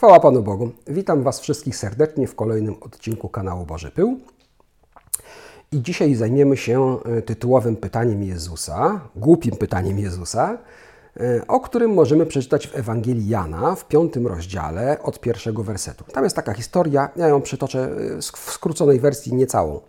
Chwała Panu Bogu. Witam Was wszystkich serdecznie w kolejnym odcinku kanału Boży Pył. I dzisiaj zajmiemy się e, tytułowym pytaniem Jezusa, głupim pytaniem Jezusa, e, o którym możemy przeczytać w Ewangelii Jana w piątym rozdziale od pierwszego wersetu. Tam jest taka historia, ja ją przytoczę e, w skróconej wersji niecałą.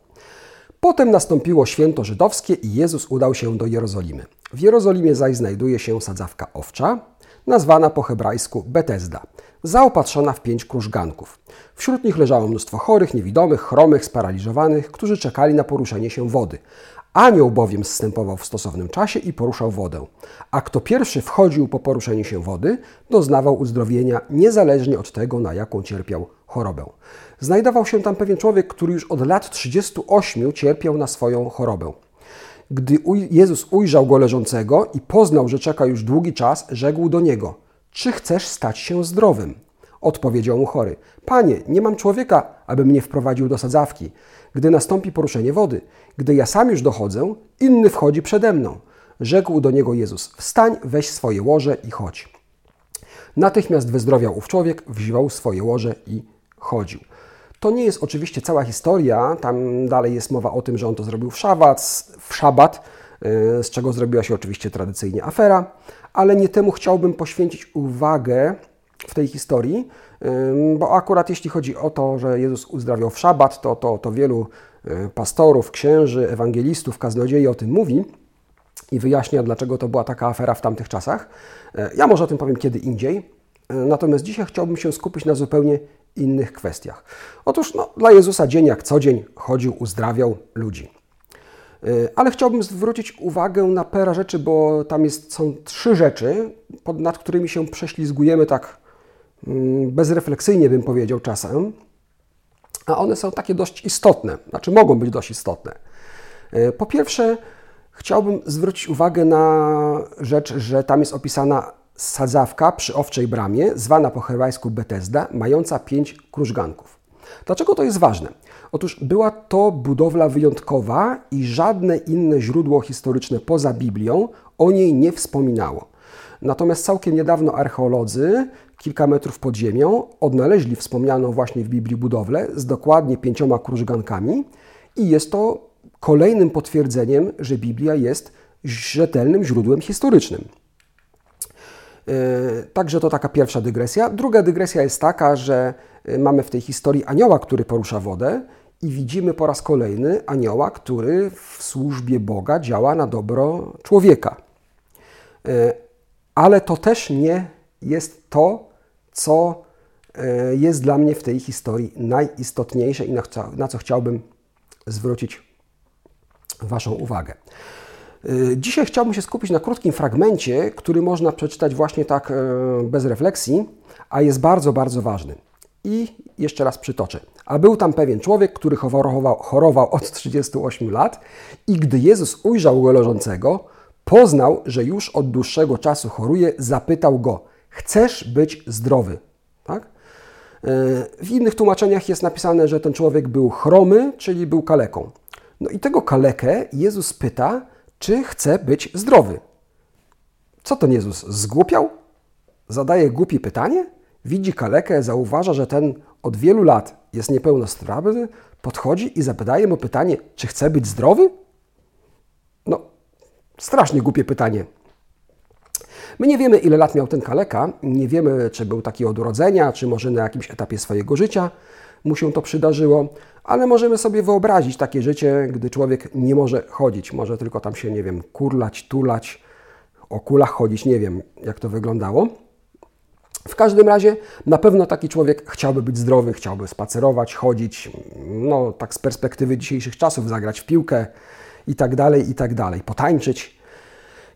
Potem nastąpiło święto żydowskie i Jezus udał się do Jerozolimy. W Jerozolimie zaś znajduje się sadzawka owcza, nazwana po hebrajsku Betesda, zaopatrzona w pięć krużganków. Wśród nich leżało mnóstwo chorych, niewidomych, chromych, sparaliżowanych, którzy czekali na poruszenie się wody. Anioł bowiem zstępował w stosownym czasie i poruszał wodę. A kto pierwszy wchodził po poruszeniu się wody, doznawał uzdrowienia niezależnie od tego, na jaką cierpiał chorobę. Znajdował się tam pewien człowiek, który już od lat 38 cierpiał na swoją chorobę. Gdy Jezus ujrzał go leżącego i poznał, że czeka już długi czas, rzekł do niego: Czy chcesz stać się zdrowym? Odpowiedział mu chory: Panie, nie mam człowieka, aby mnie wprowadził do sadzawki. Gdy nastąpi poruszenie wody, gdy ja sam już dochodzę, inny wchodzi przede mną. Rzekł do niego Jezus: Wstań, weź swoje łoże i chodź. Natychmiast wyzdrowiał ów człowiek, wziął swoje łoże i chodził. To nie jest oczywiście cała historia, tam dalej jest mowa o tym, że on to zrobił w szabat, w szabat z czego zrobiła się oczywiście tradycyjnie afera, ale nie temu chciałbym poświęcić uwagę w tej historii, bo akurat jeśli chodzi o to, że Jezus uzdrawiał w szabat, to, to, to wielu y, pastorów, księży, ewangelistów, kaznodziei o tym mówi i wyjaśnia, dlaczego to była taka afera w tamtych czasach. Ja może o tym powiem kiedy indziej. Natomiast dzisiaj chciałbym się skupić na zupełnie innych kwestiach. Otóż no, dla Jezusa dzień jak co dzień chodził, uzdrawiał ludzi. E, ale chciałbym zwrócić uwagę na parę rzeczy, bo tam jest, są trzy rzeczy, nad którymi się prześlizgujemy tak mm, bezrefleksyjnie, bym powiedział czasem, a one są takie dość istotne, znaczy mogą być dość istotne. E, po pierwsze, chciałbym zwrócić uwagę na rzecz, że tam jest opisana sadzawka przy owczej bramie, zwana po hebrajsku Betesda, mająca pięć krużganków. Dlaczego to jest ważne? Otóż była to budowla wyjątkowa i żadne inne źródło historyczne poza Biblią o niej nie wspominało. Natomiast całkiem niedawno archeolodzy, kilka metrów pod ziemią, odnaleźli wspomnianą właśnie w Biblii budowlę z dokładnie pięcioma krużgankami i jest to kolejnym potwierdzeniem, że Biblia jest rzetelnym źródłem historycznym. E, także to taka pierwsza dygresja. Druga dygresja jest taka, że e, mamy w tej historii anioła, który porusza wodę i widzimy po raz kolejny anioła, który w służbie Boga działa na dobro człowieka. E, ale to też nie jest to, co jest dla mnie w tej historii najistotniejsze i na co chciałbym zwrócić Waszą uwagę. Y, dzisiaj chciałbym się skupić na krótkim fragmencie, który można przeczytać właśnie tak e, bez refleksji, a jest bardzo, bardzo ważny. I jeszcze raz przytoczę. A był tam pewien człowiek, który chorował, chorował od 38 lat i gdy Jezus ujrzał go leżącego, poznał, że już od dłuższego czasu choruje, zapytał go, chcesz być zdrowy? Tak? E, w innych tłumaczeniach jest napisane, że ten człowiek był chromy, czyli był kaleką. No i tego kalekę Jezus pyta, czy chce być zdrowy. Co ten Jezus zgłupiał? Zadaje głupie pytanie? Widzi kalekę, zauważa, że ten od wielu lat jest niepełnosprawny, podchodzi i zadaje mu pytanie, czy chce być zdrowy? No, strasznie głupie pytanie. My nie wiemy, ile lat miał ten kaleka, nie wiemy, czy był taki od urodzenia, czy może na jakimś etapie swojego życia mu się to przydarzyło, ale możemy sobie wyobrazić takie życie, gdy człowiek nie może chodzić, może tylko tam się, nie wiem, kurlać, tulać, o kulach chodzić, nie wiem, jak to wyglądało. W każdym razie na pewno taki człowiek chciałby być zdrowy, chciałby spacerować, chodzić, no tak z perspektywy dzisiejszych czasów zagrać w piłkę i tak dalej, i tak dalej, potańczyć.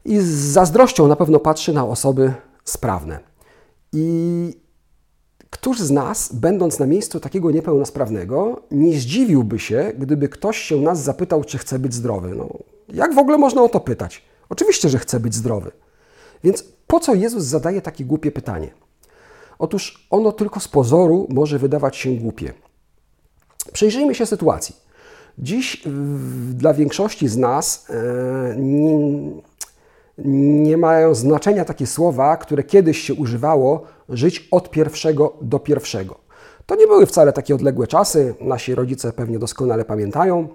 I z zazdrością na pewno patrzy na osoby sprawne. I Któż z nas, będąc na miejscu takiego niepełnosprawnego, nie zdziwiłby się, gdyby ktoś się nas zapytał, czy chce być zdrowy? No, jak w ogóle można o to pytać? Oczywiście, że chce być zdrowy. Więc po co Jezus zadaje takie głupie pytanie? Otóż ono tylko z pozoru może wydawać się głupie. Przyjrzyjmy się sytuacji. Dziś dla większości z nas e, nie, mają znaczenia takie słowa, które kiedyś się używało, żyć od pierwszego do pierwszego. To nie były wcale takie odległe czasy, nasi rodzice pewnie doskonale pamiętają.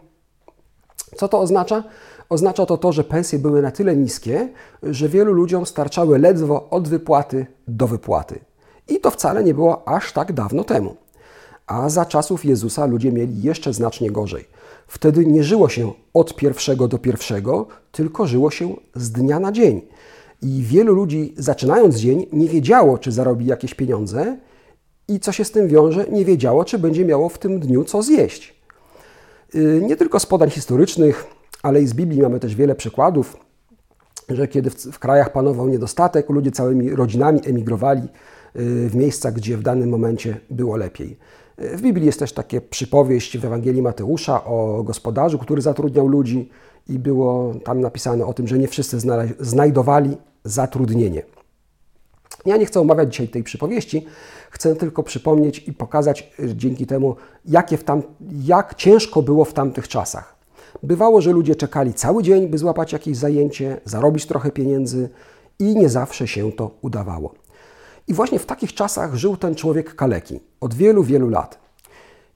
Co to oznacza? Oznacza to to, że pensje były na tyle niskie, że wielu ludziom starczały ledwo od wypłaty do wypłaty. I to wcale nie było aż tak dawno temu. A za czasów Jezusa ludzie mieli jeszcze znacznie gorzej. Wtedy nie żyło się od pierwszego do pierwszego, tylko żyło się z dnia na dzień. I wielu ludzi, zaczynając dzień, nie wiedziało, czy zarobi jakieś pieniądze i co się z tym wiąże, nie wiedziało, czy będzie miało w tym dniu co zjeść. Y, nie tylko z podań historycznych, ale i z Biblii mamy też wiele przykładów, że kiedy w, krajach panował niedostatek, ludzie całymi rodzinami emigrowali y, w miejsca, gdzie w danym momencie było lepiej. Y, w Biblii jest też takie przypowieść w Ewangelii Mateusza o gospodarzu, który zatrudniał ludzi i było tam napisane o tym, że nie wszyscy znajdowali zatrudnienie. Ja nie chcę omawiać dzisiaj tej przypowieści, chcę tylko przypomnieć i pokazać dzięki temu, jakie w tam, jak ciężko było w tamtych czasach. Bywało, że ludzie czekali cały dzień, by złapać jakieś zajęcie, zarobić trochę pieniędzy i nie zawsze się to udawało. I właśnie w takich czasach żył ten człowiek kaleki od wielu, wielu lat.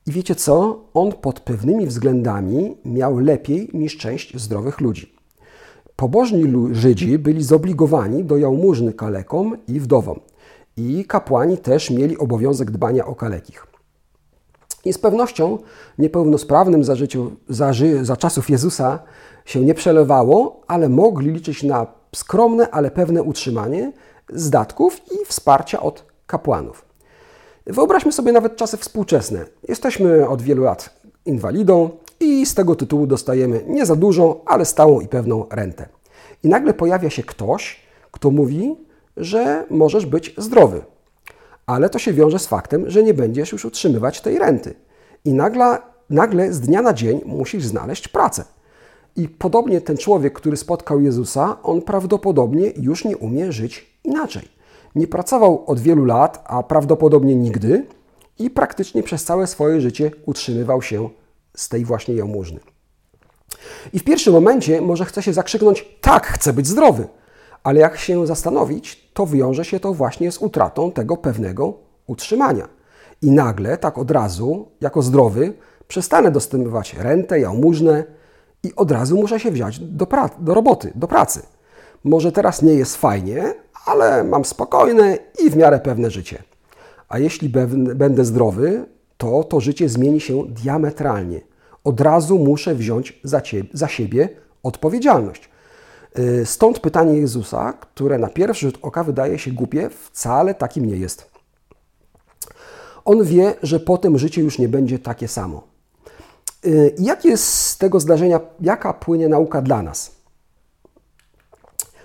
I wiecie co? On pod pewnymi względami miał lepiej niż część zdrowych ludzi. Pobożni Żydzi byli zobligowani do jałmużny kalekom i wdowom. I kapłani też mieli obowiązek dbania o kalekich. I z pewnością niepełnosprawnym za, życiu, za, za czasów Jezusa się nie przelewało, ale mogli liczyć na skromne, ale pewne utrzymanie z datków i wsparcia od kapłanów. Wyobraźmy sobie nawet czasy współczesne. Jesteśmy od wielu lat inwalidą i z tego tytułu dostajemy nie za dużą, ale stałą i pewną rentę. I nagle pojawia się ktoś, kto mówi, że możesz być zdrowy ale to się wiąże z faktem, że nie będziesz już utrzymywać tej renty. I nagle, nagle z dnia na dzień musisz znaleźć pracę. I podobnie ten człowiek, który spotkał Jezusa, on prawdopodobnie już nie umie żyć inaczej. Nie pracował od wielu lat, a prawdopodobnie nigdy, i praktycznie przez całe swoje życie utrzymywał się z tej właśnie jałmużny. I w pierwszym momencie może chce się zakrzyknąć: Tak, chcę być zdrowy ale jak się zastanowić, to wiąże się to właśnie z utratą tego pewnego utrzymania. I nagle, tak od razu, jako zdrowy, przestanę dostępować rentę, jałmużnę i od razu muszę się wziąć do, do roboty, do pracy. Może teraz nie jest fajnie, ale mam spokojne i w miarę pewne życie. A jeśli będę zdrowy, to to życie zmieni się diametralnie. Od razu muszę wziąć za, ciebie, za siebie odpowiedzialność. Y, stąd pytanie Jezusa, które na pierwszy rzut oka wydaje się głupie, wcale takim nie jest. On wie, że potem życie już nie będzie takie samo. Y, jak jest z tego zdarzenia, jaka płynie nauka dla nas?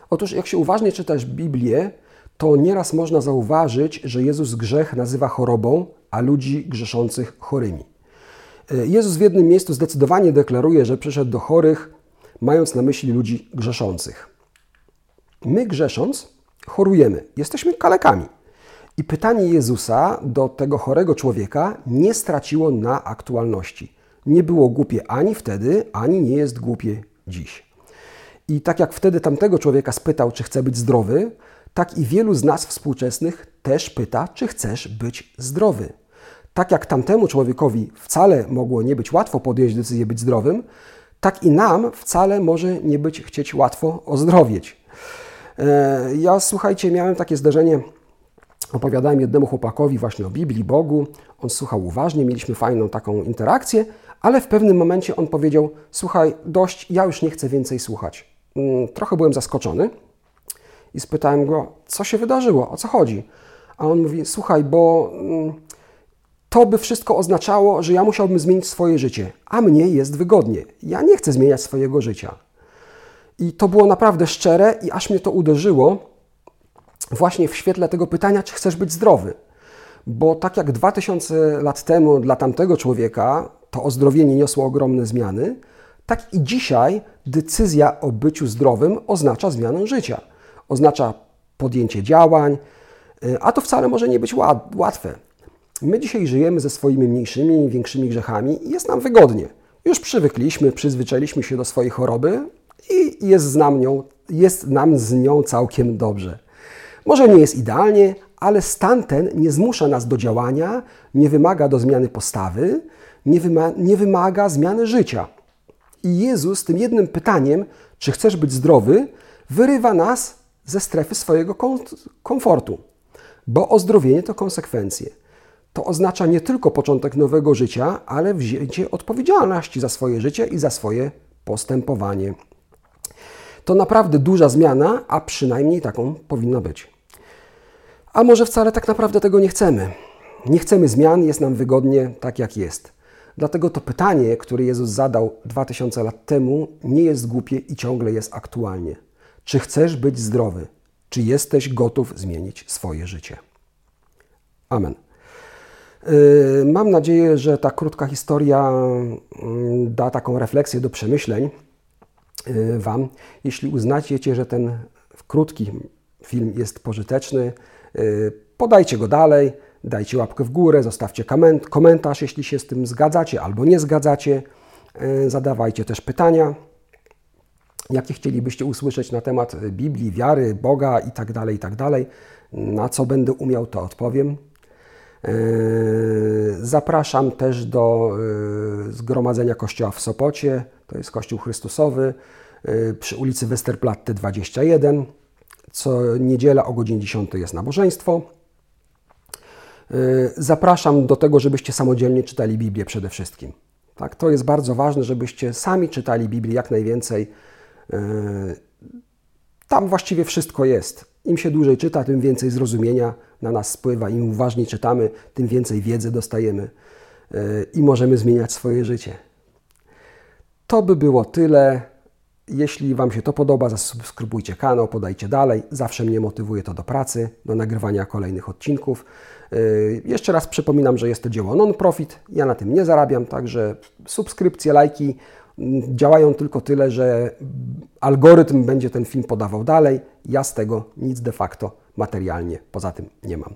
Otóż, jak się uważnie czytasz Biblię, to nieraz można zauważyć, że Jezus grzech nazywa chorobą, a ludzi grzeszących chorymi. Y, Jezus w jednym miejscu zdecydowanie deklaruje, że przyszedł do chorych, mając na myśli ludzi grzeszących. My grzesząc, chorujemy, jesteśmy kalekami. I pytanie Jezusa do tego chorego człowieka nie straciło na aktualności. Nie było głupie ani wtedy, ani nie jest głupie dziś. I tak jak wtedy tamtego człowieka spytał, czy chce być zdrowy, tak i wielu z nas współczesnych też pyta, czy chcesz być zdrowy. Tak jak tamtemu człowiekowi wcale mogło nie być łatwo podjąć decyzję być zdrowym, tak i nam wcale może nie być chcieć łatwo ozdrowieć. E, ja, słuchajcie, miałem takie zdarzenie, opowiadałem jednemu chłopakowi właśnie o Biblii, Bogu. On słuchał uważnie, mieliśmy fajną taką interakcję, ale w pewnym momencie on powiedział: Słuchaj, dość, ja już nie chcę więcej słuchać. Mm, trochę byłem zaskoczony i spytałem go, co się wydarzyło, o co chodzi. A on mówi: Słuchaj, bo mm, to by wszystko oznaczało, że ja musiałbym zmienić swoje życie, a mnie jest wygodnie. Ja nie chcę zmieniać swojego życia. I to było naprawdę szczere i aż mnie to uderzyło właśnie w świetle tego pytania, czy chcesz być zdrowy. Bo tak jak 2000 lat temu dla tamtego człowieka to ozdrowienie niosło ogromne zmiany, tak i dzisiaj decyzja o byciu zdrowym oznacza zmianę życia. Oznacza podjęcie działań, y, a to wcale może nie być łatwe. My dzisiaj żyjemy ze swoimi mniejszymi i większymi grzechami i jest nam wygodnie. Już przywykliśmy, przyzwyczailiśmy się do swojej choroby i jest, nam, nią, jest nam z nią całkiem dobrze. Może nie jest idealnie, ale stan ten nie zmusza nas do działania, nie wymaga do zmiany postawy, nie, wyma nie wymaga zmiany życia. I Jezus tym jednym pytaniem, czy chcesz być zdrowy, wyrywa nas ze strefy swojego komfortu, bo ozdrowienie to konsekwencje. To oznacza nie tylko początek nowego życia, ale wzięcie odpowiedzialności za swoje życie i za swoje postępowanie. To naprawdę duża zmiana, a przynajmniej taką powinna być. A może wcale tak naprawdę tego nie chcemy. Nie chcemy zmian, jest nam wygodnie tak jak jest. Dlatego to pytanie, które Jezus zadał 2000 lat temu, nie jest głupie i ciągle jest aktualnie. Czy chcesz być zdrowy? Czy jesteś gotów zmienić swoje życie? Amen. Yy, mam nadzieję, że ta krótka historia mm, da taką refleksję do przemyśleń yy, Wam. Jeśli uznacie, że ten krótki film jest pożyteczny, yy, podajcie go dalej, dajcie łapkę w górę, zostawcie komentarz, jeśli się z tym zgadzacie albo nie zgadzacie. Zadawajcie też pytania, jakie chcielibyście usłyszeć na temat Biblii, wiary, Boga itd., tak itd. Tak na co będę umiał, to odpowiem. E, zapraszam też do e, zgromadzenia kościoła w Sopocie. To jest Kościół Chrystusowy e, przy ulicy Westerplatte 21. Co niedziela o godzinie 10 jest nabożeństwo. Zapraszam do tego, żebyście samodzielnie czytali Biblię przede wszystkim. Tak, to jest bardzo ważne, żebyście sami czytali Biblię jak najwięcej. Tam właściwie wszystko jest. Im się dłużej czyta, tym więcej zrozumienia na nas spływa. Im uważniej czytamy, tym więcej wiedzy dostajemy e, i możemy zmieniać swoje życie. To by było tyle. Jeśli Wam się to podoba, zasubskrybujcie kanał, podajcie dalej. Zawsze mnie motywuje to do pracy, do nagrywania kolejnych odcinków. E, jeszcze raz przypominam, że jest to dzieło non-profit. Ja na tym nie zarabiam, także subskrypcje, lajki działają tylko tyle, że algorytm będzie ten film podawał dalej. Ja z tego nic de facto materialnie poza tym nie mam.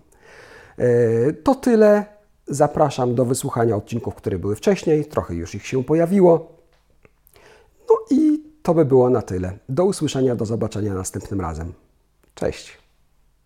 E, to tyle. Zapraszam do wysłuchania odcinków, które były wcześniej. Trochę już ich się pojawiło. No i to by było na tyle. Do usłyszenia, do zobaczenia następnym razem. Cześć.